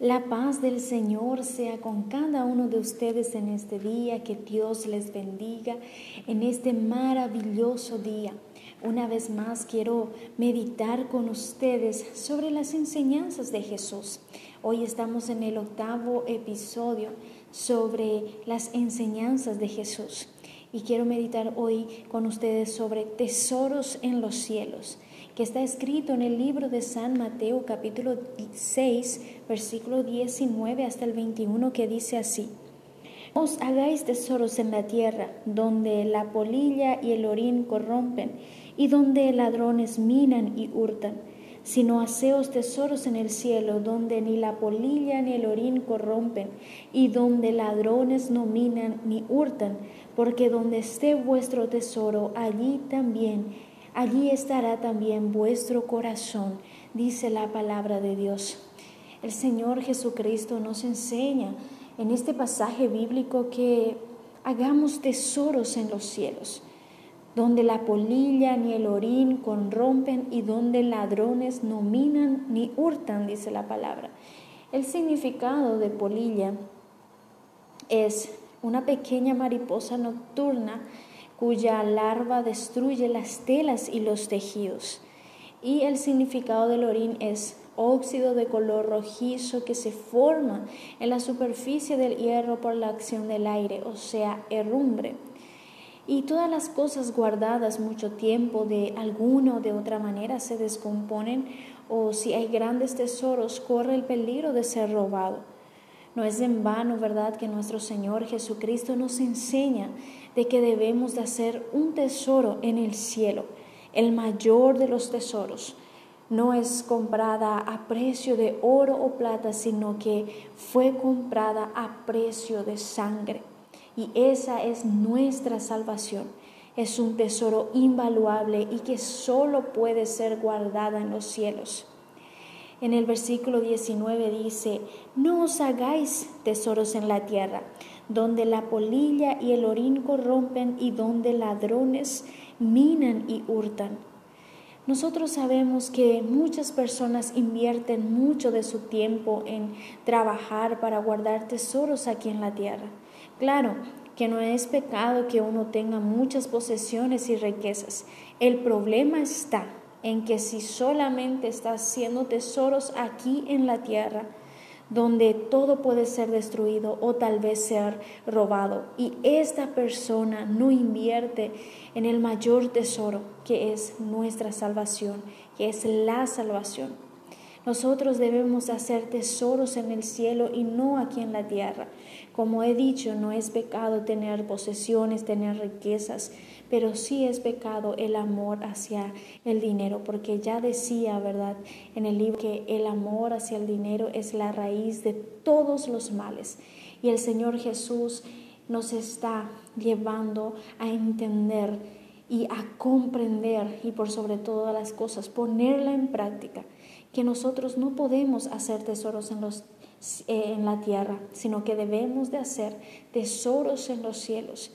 La paz del Señor sea con cada uno de ustedes en este día, que Dios les bendiga en este maravilloso día. Una vez más quiero meditar con ustedes sobre las enseñanzas de Jesús. Hoy estamos en el octavo episodio sobre las enseñanzas de Jesús y quiero meditar hoy con ustedes sobre tesoros en los cielos que está escrito en el libro de San Mateo capítulo 6, versículo 19 hasta el 21, que dice así. Os hagáis tesoros en la tierra, donde la polilla y el orín corrompen, y donde ladrones minan y hurtan, sino haceos tesoros en el cielo, donde ni la polilla ni el orín corrompen, y donde ladrones no minan ni hurtan, porque donde esté vuestro tesoro, allí también allí estará también vuestro corazón, dice la palabra de Dios. El Señor Jesucristo nos enseña en este pasaje bíblico que hagamos tesoros en los cielos, donde la polilla ni el orín corrompen y donde ladrones no minan ni hurtan, dice la palabra. El significado de polilla es una pequeña mariposa nocturna cuya larva destruye las telas y los tejidos. Y el significado del orín es óxido de color rojizo que se forma en la superficie del hierro por la acción del aire, o sea, herrumbre. Y todas las cosas guardadas mucho tiempo de alguna o de otra manera se descomponen o si hay grandes tesoros corre el peligro de ser robado. No es en vano, ¿verdad?, que nuestro Señor Jesucristo nos enseña de que debemos de hacer un tesoro en el cielo, el mayor de los tesoros. No es comprada a precio de oro o plata, sino que fue comprada a precio de sangre. Y esa es nuestra salvación. Es un tesoro invaluable y que solo puede ser guardada en los cielos. En el versículo 19 dice, no os hagáis tesoros en la tierra, donde la polilla y el orín corrompen y donde ladrones minan y hurtan. Nosotros sabemos que muchas personas invierten mucho de su tiempo en trabajar para guardar tesoros aquí en la tierra. Claro que no es pecado que uno tenga muchas posesiones y riquezas. El problema está en que si solamente está haciendo tesoros aquí en la tierra, donde todo puede ser destruido o tal vez ser robado. Y esta persona no invierte en el mayor tesoro que es nuestra salvación, que es la salvación. Nosotros debemos hacer tesoros en el cielo y no aquí en la tierra. Como he dicho, no es pecado tener posesiones, tener riquezas, pero sí es pecado el amor hacia el dinero, porque ya decía, ¿verdad?, en el libro que el amor hacia el dinero es la raíz de todos los males. Y el Señor Jesús nos está llevando a entender y a comprender y por sobre todas las cosas ponerla en práctica, que nosotros no podemos hacer tesoros en, los, eh, en la tierra, sino que debemos de hacer tesoros en los cielos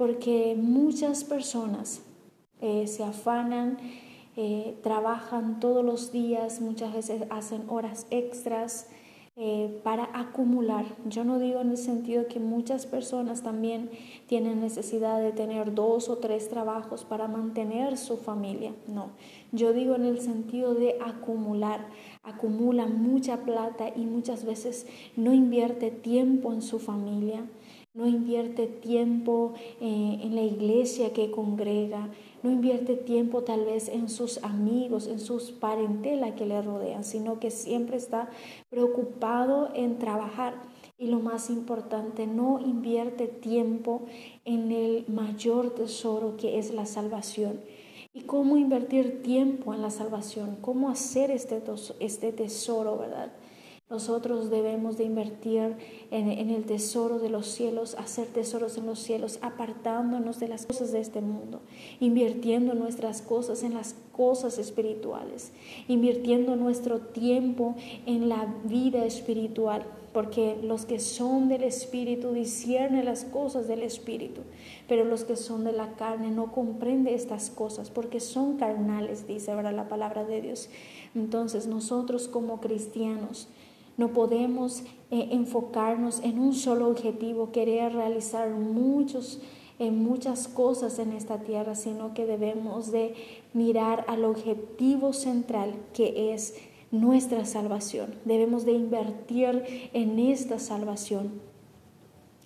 porque muchas personas eh, se afanan, eh, trabajan todos los días, muchas veces hacen horas extras eh, para acumular. Yo no digo en el sentido que muchas personas también tienen necesidad de tener dos o tres trabajos para mantener su familia. No, yo digo en el sentido de acumular. Acumula mucha plata y muchas veces no invierte tiempo en su familia no invierte tiempo eh, en la iglesia que congrega, no invierte tiempo tal vez en sus amigos, en sus parentela que le rodean, sino que siempre está preocupado en trabajar. Y lo más importante, no invierte tiempo en el mayor tesoro que es la salvación. ¿Y cómo invertir tiempo en la salvación? ¿Cómo hacer este, este tesoro, verdad? Nosotros debemos de invertir en, el tesoro de los cielos, hacer tesoros en los cielos, apartándonos de las cosas de este mundo, invirtiendo nuestras cosas en las cosas espirituales, invirtiendo nuestro tiempo en la vida espiritual, porque los que son del Espíritu disciernen las cosas del Espíritu, pero los que son de la carne no comprenden estas cosas, porque son carnales, dice ahora la palabra de Dios. Entonces nosotros como cristianos, No podemos eh, enfocarnos en un solo objetivo, querer realizar muchos en muchas cosas en esta tierra, sino que debemos de mirar al objetivo central que es nuestra salvación. Debemos de invertir en esta salvación.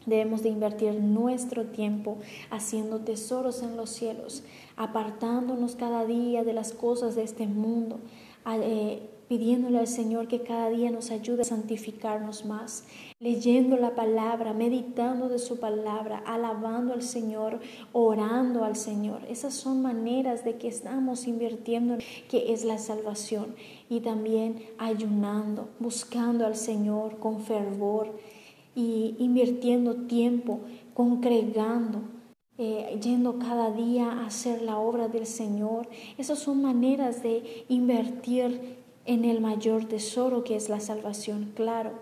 Debemos de invertir nuestro tiempo haciendo tesoros en los cielos, apartándonos cada día de las cosas de este mundo, eh, pidiéndole al Señor que cada día nos ayude a santificarnos más, leyendo la palabra, meditando de su palabra, alabando al Señor, orando al Señor. Esas son maneras de que estamos invirtiendo, que es la salvación. Y también ayunando, buscando al Señor con fervor y invirtiendo tiempo, congregando, eh, yendo cada día a hacer la obra del Señor. Esas son maneras de invertir en el mayor tesoro que es la salvación. Claro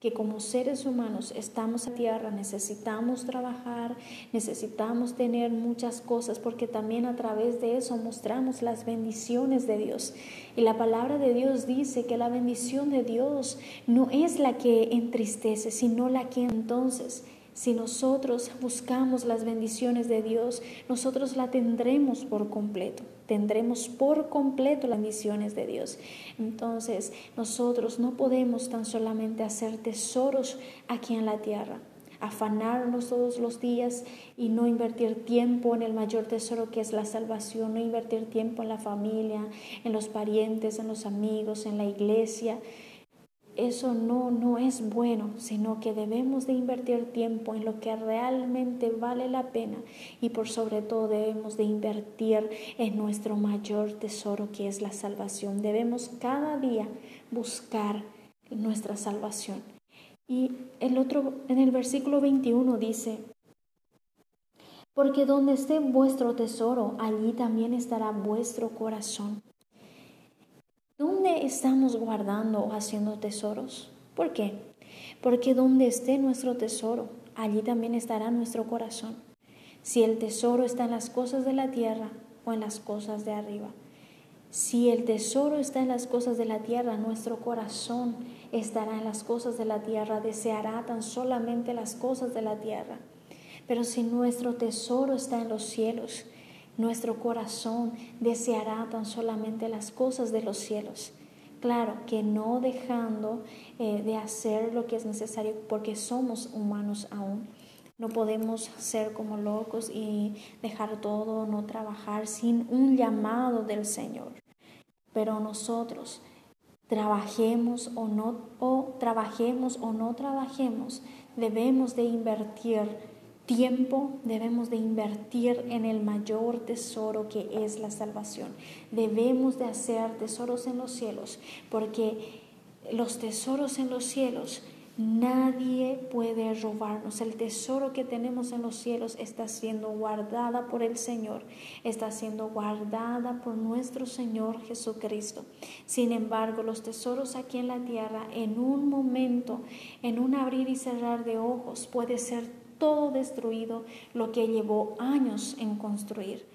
que como seres humanos estamos a tierra, necesitamos trabajar, necesitamos tener muchas cosas, porque también a través de eso mostramos las bendiciones de Dios. Y la palabra de Dios dice que la bendición de Dios no es la que entristece, sino la que entonces si nosotros buscamos las bendiciones de Dios, nosotros la tendremos por completo. Tendremos por completo las bendiciones de Dios. Entonces, nosotros no podemos tan solamente hacer tesoros aquí en la tierra, afanarnos todos los días y no invertir tiempo en el mayor tesoro que es la salvación, no invertir tiempo en la familia, en los parientes, en los amigos, en la iglesia eso no, no es bueno, sino que debemos de invertir tiempo en lo que realmente vale la pena y por sobre todo debemos de invertir en nuestro mayor tesoro que es la salvación. Debemos cada día buscar nuestra salvación. Y el otro, en el versículo 21 dice, porque donde esté vuestro tesoro, allí también estará vuestro corazón. ¿Dónde estamos guardando o haciendo tesoros? ¿Por qué? Porque donde esté nuestro tesoro, allí también estará nuestro corazón. Si el tesoro está en las cosas de la tierra o en las cosas de arriba. Si el tesoro está en las cosas de la tierra, nuestro corazón estará en las cosas de la tierra, deseará tan solamente las cosas de la tierra. Pero si nuestro tesoro está en los cielos, nuestro corazón deseará tan solamente las cosas de los cielos. Claro que no dejando eh, de hacer lo que es necesario porque somos humanos aún. No podemos ser como locos y dejar todo, no trabajar sin un llamado del Señor. Pero nosotros trabajemos o no o trabajemos o no trabajemos, debemos de invertir tiempo debemos de invertir en el mayor tesoro que es la salvación. Debemos de hacer tesoros en los cielos, porque los tesoros en los cielos Nadie puede robarnos. El tesoro que tenemos en los cielos está siendo guardada por el Señor, está siendo guardada por nuestro Señor Jesucristo. Sin embargo, los tesoros aquí en la tierra, en un momento, en un abrir y cerrar de ojos, puede ser todo destruido lo que llevó años en construir.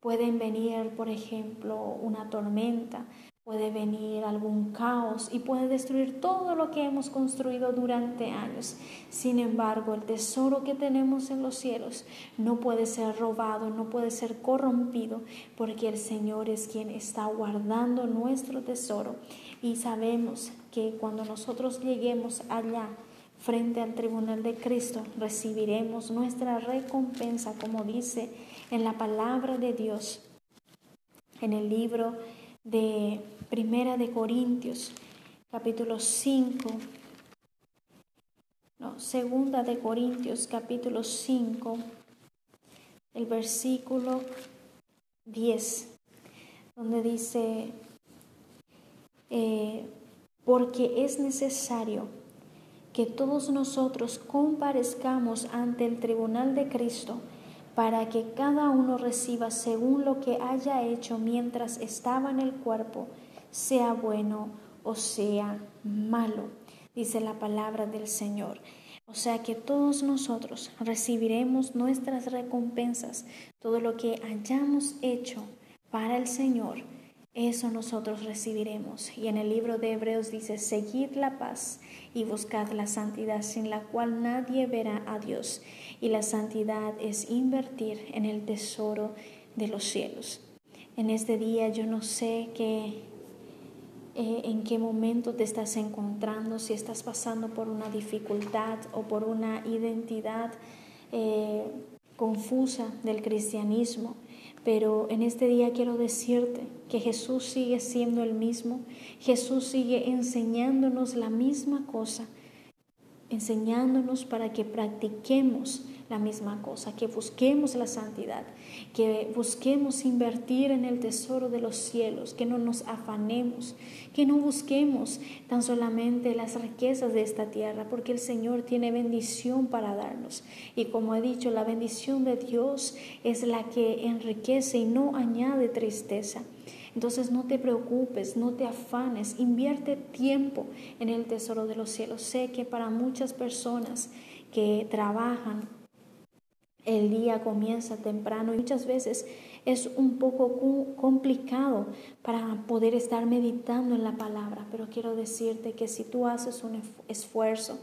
Pueden venir, por ejemplo, una tormenta, puede venir algún caos y puede destruir todo lo que hemos construido durante años. Sin embargo, el tesoro que tenemos en los cielos no puede ser robado, no puede ser corrompido, porque el Señor es quien está guardando nuestro tesoro. Y sabemos que cuando nosotros lleguemos allá, frente al tribunal de Cristo, recibiremos nuestra recompensa, como dice en la palabra de Dios, en el libro de Primera de Corintios, capítulo 5, no, Segunda de Corintios, capítulo 5, el versículo 10, donde dice, eh, porque es necesario que todos nosotros comparezcamos ante el tribunal de Cristo para que cada uno reciba según lo que haya hecho mientras estaba en el cuerpo, sea bueno o sea malo, dice la palabra del Señor. O sea que todos nosotros recibiremos nuestras recompensas, todo lo que hayamos hecho para el Señor eso nosotros recibiremos. Y en el libro de Hebreos dice, seguid la paz y buscad la santidad sin la cual nadie verá a Dios. Y la santidad es invertir en el tesoro de los cielos. En este día yo no sé qué, eh, en qué momento te estás encontrando, si estás pasando por una dificultad o por una identidad eh, confusa del cristianismo. Pero en este día quiero decirte que Jesús sigue siendo el mismo, Jesús sigue enseñándonos la misma cosa, enseñándonos para que practiquemos la misma cosa, que busquemos la santidad, que busquemos invertir en el tesoro de los cielos, que no nos afanemos, que no busquemos tan solamente las riquezas de esta tierra, porque el Señor tiene bendición para darnos. Y como he dicho, la bendición de Dios es la que enriquece y no añade tristeza. Entonces no te preocupes, no te afanes, invierte tiempo en el tesoro de los cielos. Sé que para muchas personas que trabajan el día comienza temprano y muchas veces es un poco complicado para poder estar meditando en la palabra, pero quiero decirte que si tú haces un esfuerzo,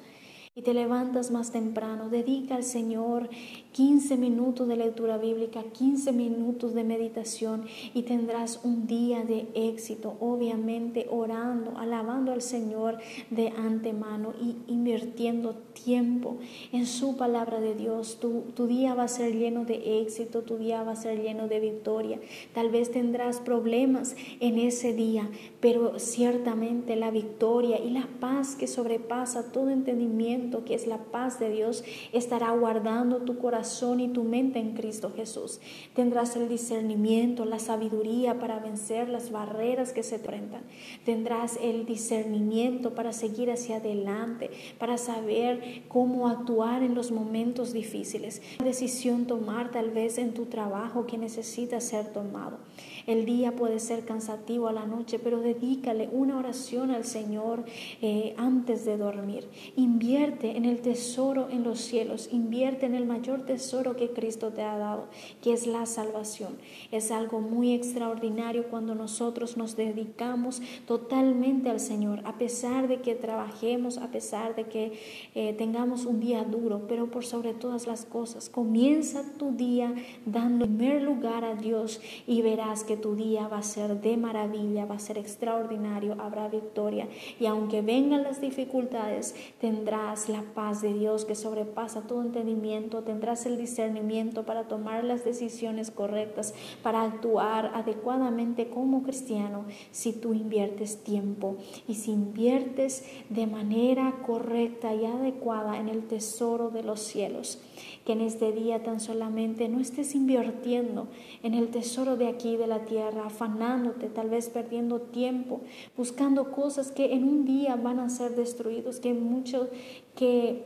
y te levantas más temprano, dedica al Señor 15 minutos de lectura bíblica, 15 minutos de meditación y tendrás un día de éxito, obviamente orando, alabando al Señor de antemano y invirtiendo tiempo en su palabra de Dios. Tu, tu día va a ser lleno de éxito, tu día va a ser lleno de victoria. Tal vez tendrás problemas en ese día, pero ciertamente la victoria y la paz que sobrepasa todo entendimiento que es la paz de Dios, estará guardando tu corazón y tu mente en Cristo Jesús. Tendrás el discernimiento, la sabiduría para vencer las barreras que se enfrentan. Tendrás el discernimiento para seguir hacia adelante, para saber cómo actuar en los momentos difíciles. decisión tomar tal vez en tu trabajo que necesita ser tomado. El día puede ser cansativo a la noche, pero dedícale una oración al Señor eh, antes de dormir. Invierte en el tesoro en los cielos, invierte en el mayor tesoro que Cristo te ha dado, que es la salvación. Es algo muy extraordinario cuando nosotros nos dedicamos totalmente al Señor, a pesar de que trabajemos, a pesar de que eh, tengamos un día duro, pero por sobre todas las cosas, comienza tu día dando primer lugar a Dios y verás que tu día va a ser de maravilla, va a ser extraordinario, habrá victoria. Y aunque vengan las dificultades, tendrás la paz de Dios que sobrepasa todo entendimiento, tendrás el discernimiento para tomar las decisiones correctas, para actuar adecuadamente como cristiano si tú inviertes tiempo y si inviertes de manera correcta y adecuada en el tesoro de los cielos que en este día tan solamente no estés invirtiendo en el tesoro de aquí, de la tierra, afanándote, tal vez perdiendo tiempo, buscando cosas que en un día van a ser destruidos, que mucho que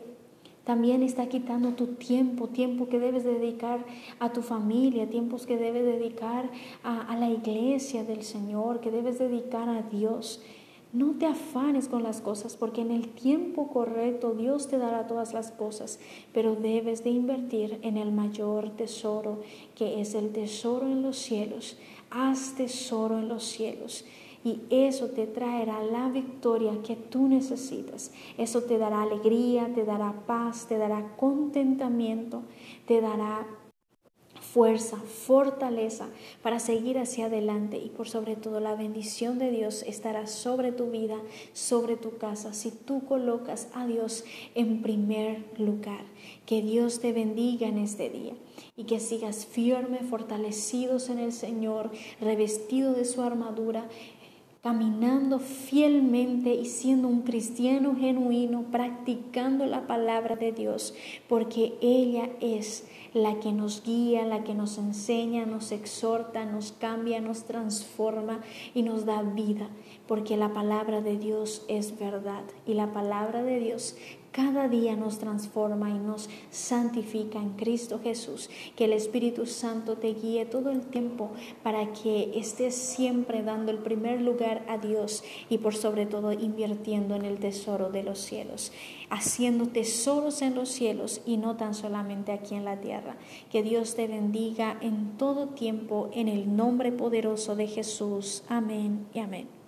también está quitando tu tiempo, tiempo que debes dedicar a tu familia, tiempos que debes dedicar a, a la iglesia del Señor, que debes dedicar a Dios. No te afanes con las cosas porque en el tiempo correcto Dios te dará todas las cosas, pero debes de invertir en el mayor tesoro que es el tesoro en los cielos. Haz tesoro en los cielos y eso te traerá la victoria que tú necesitas. Eso te dará alegría, te dará paz, te dará contentamiento, te dará fuerza, fortaleza para seguir hacia adelante y por sobre todo la bendición de Dios estará sobre tu vida, sobre tu casa, si tú colocas a Dios en primer lugar. Que Dios te bendiga en este día y que sigas firme, fortalecidos en el Señor, revestido de su armadura, caminando fielmente y siendo un cristiano genuino, practicando la palabra de Dios, porque ella es la que nos guía, la que nos enseña, nos exhorta, nos cambia, nos transforma y nos da vida, porque la palabra de Dios es verdad. Y la palabra de Dios cada día nos transforma y nos santifica en Cristo Jesús. Que el Espíritu Santo te guíe todo el tiempo para que estés siempre dando el primer lugar a Dios y por sobre todo invirtiendo en el tesoro de los cielos, haciendo tesoros en los cielos y no tan solamente aquí en la Que Dios te bendiga en todo tiempo en el nombre poderoso de Jesús. Amén y amén.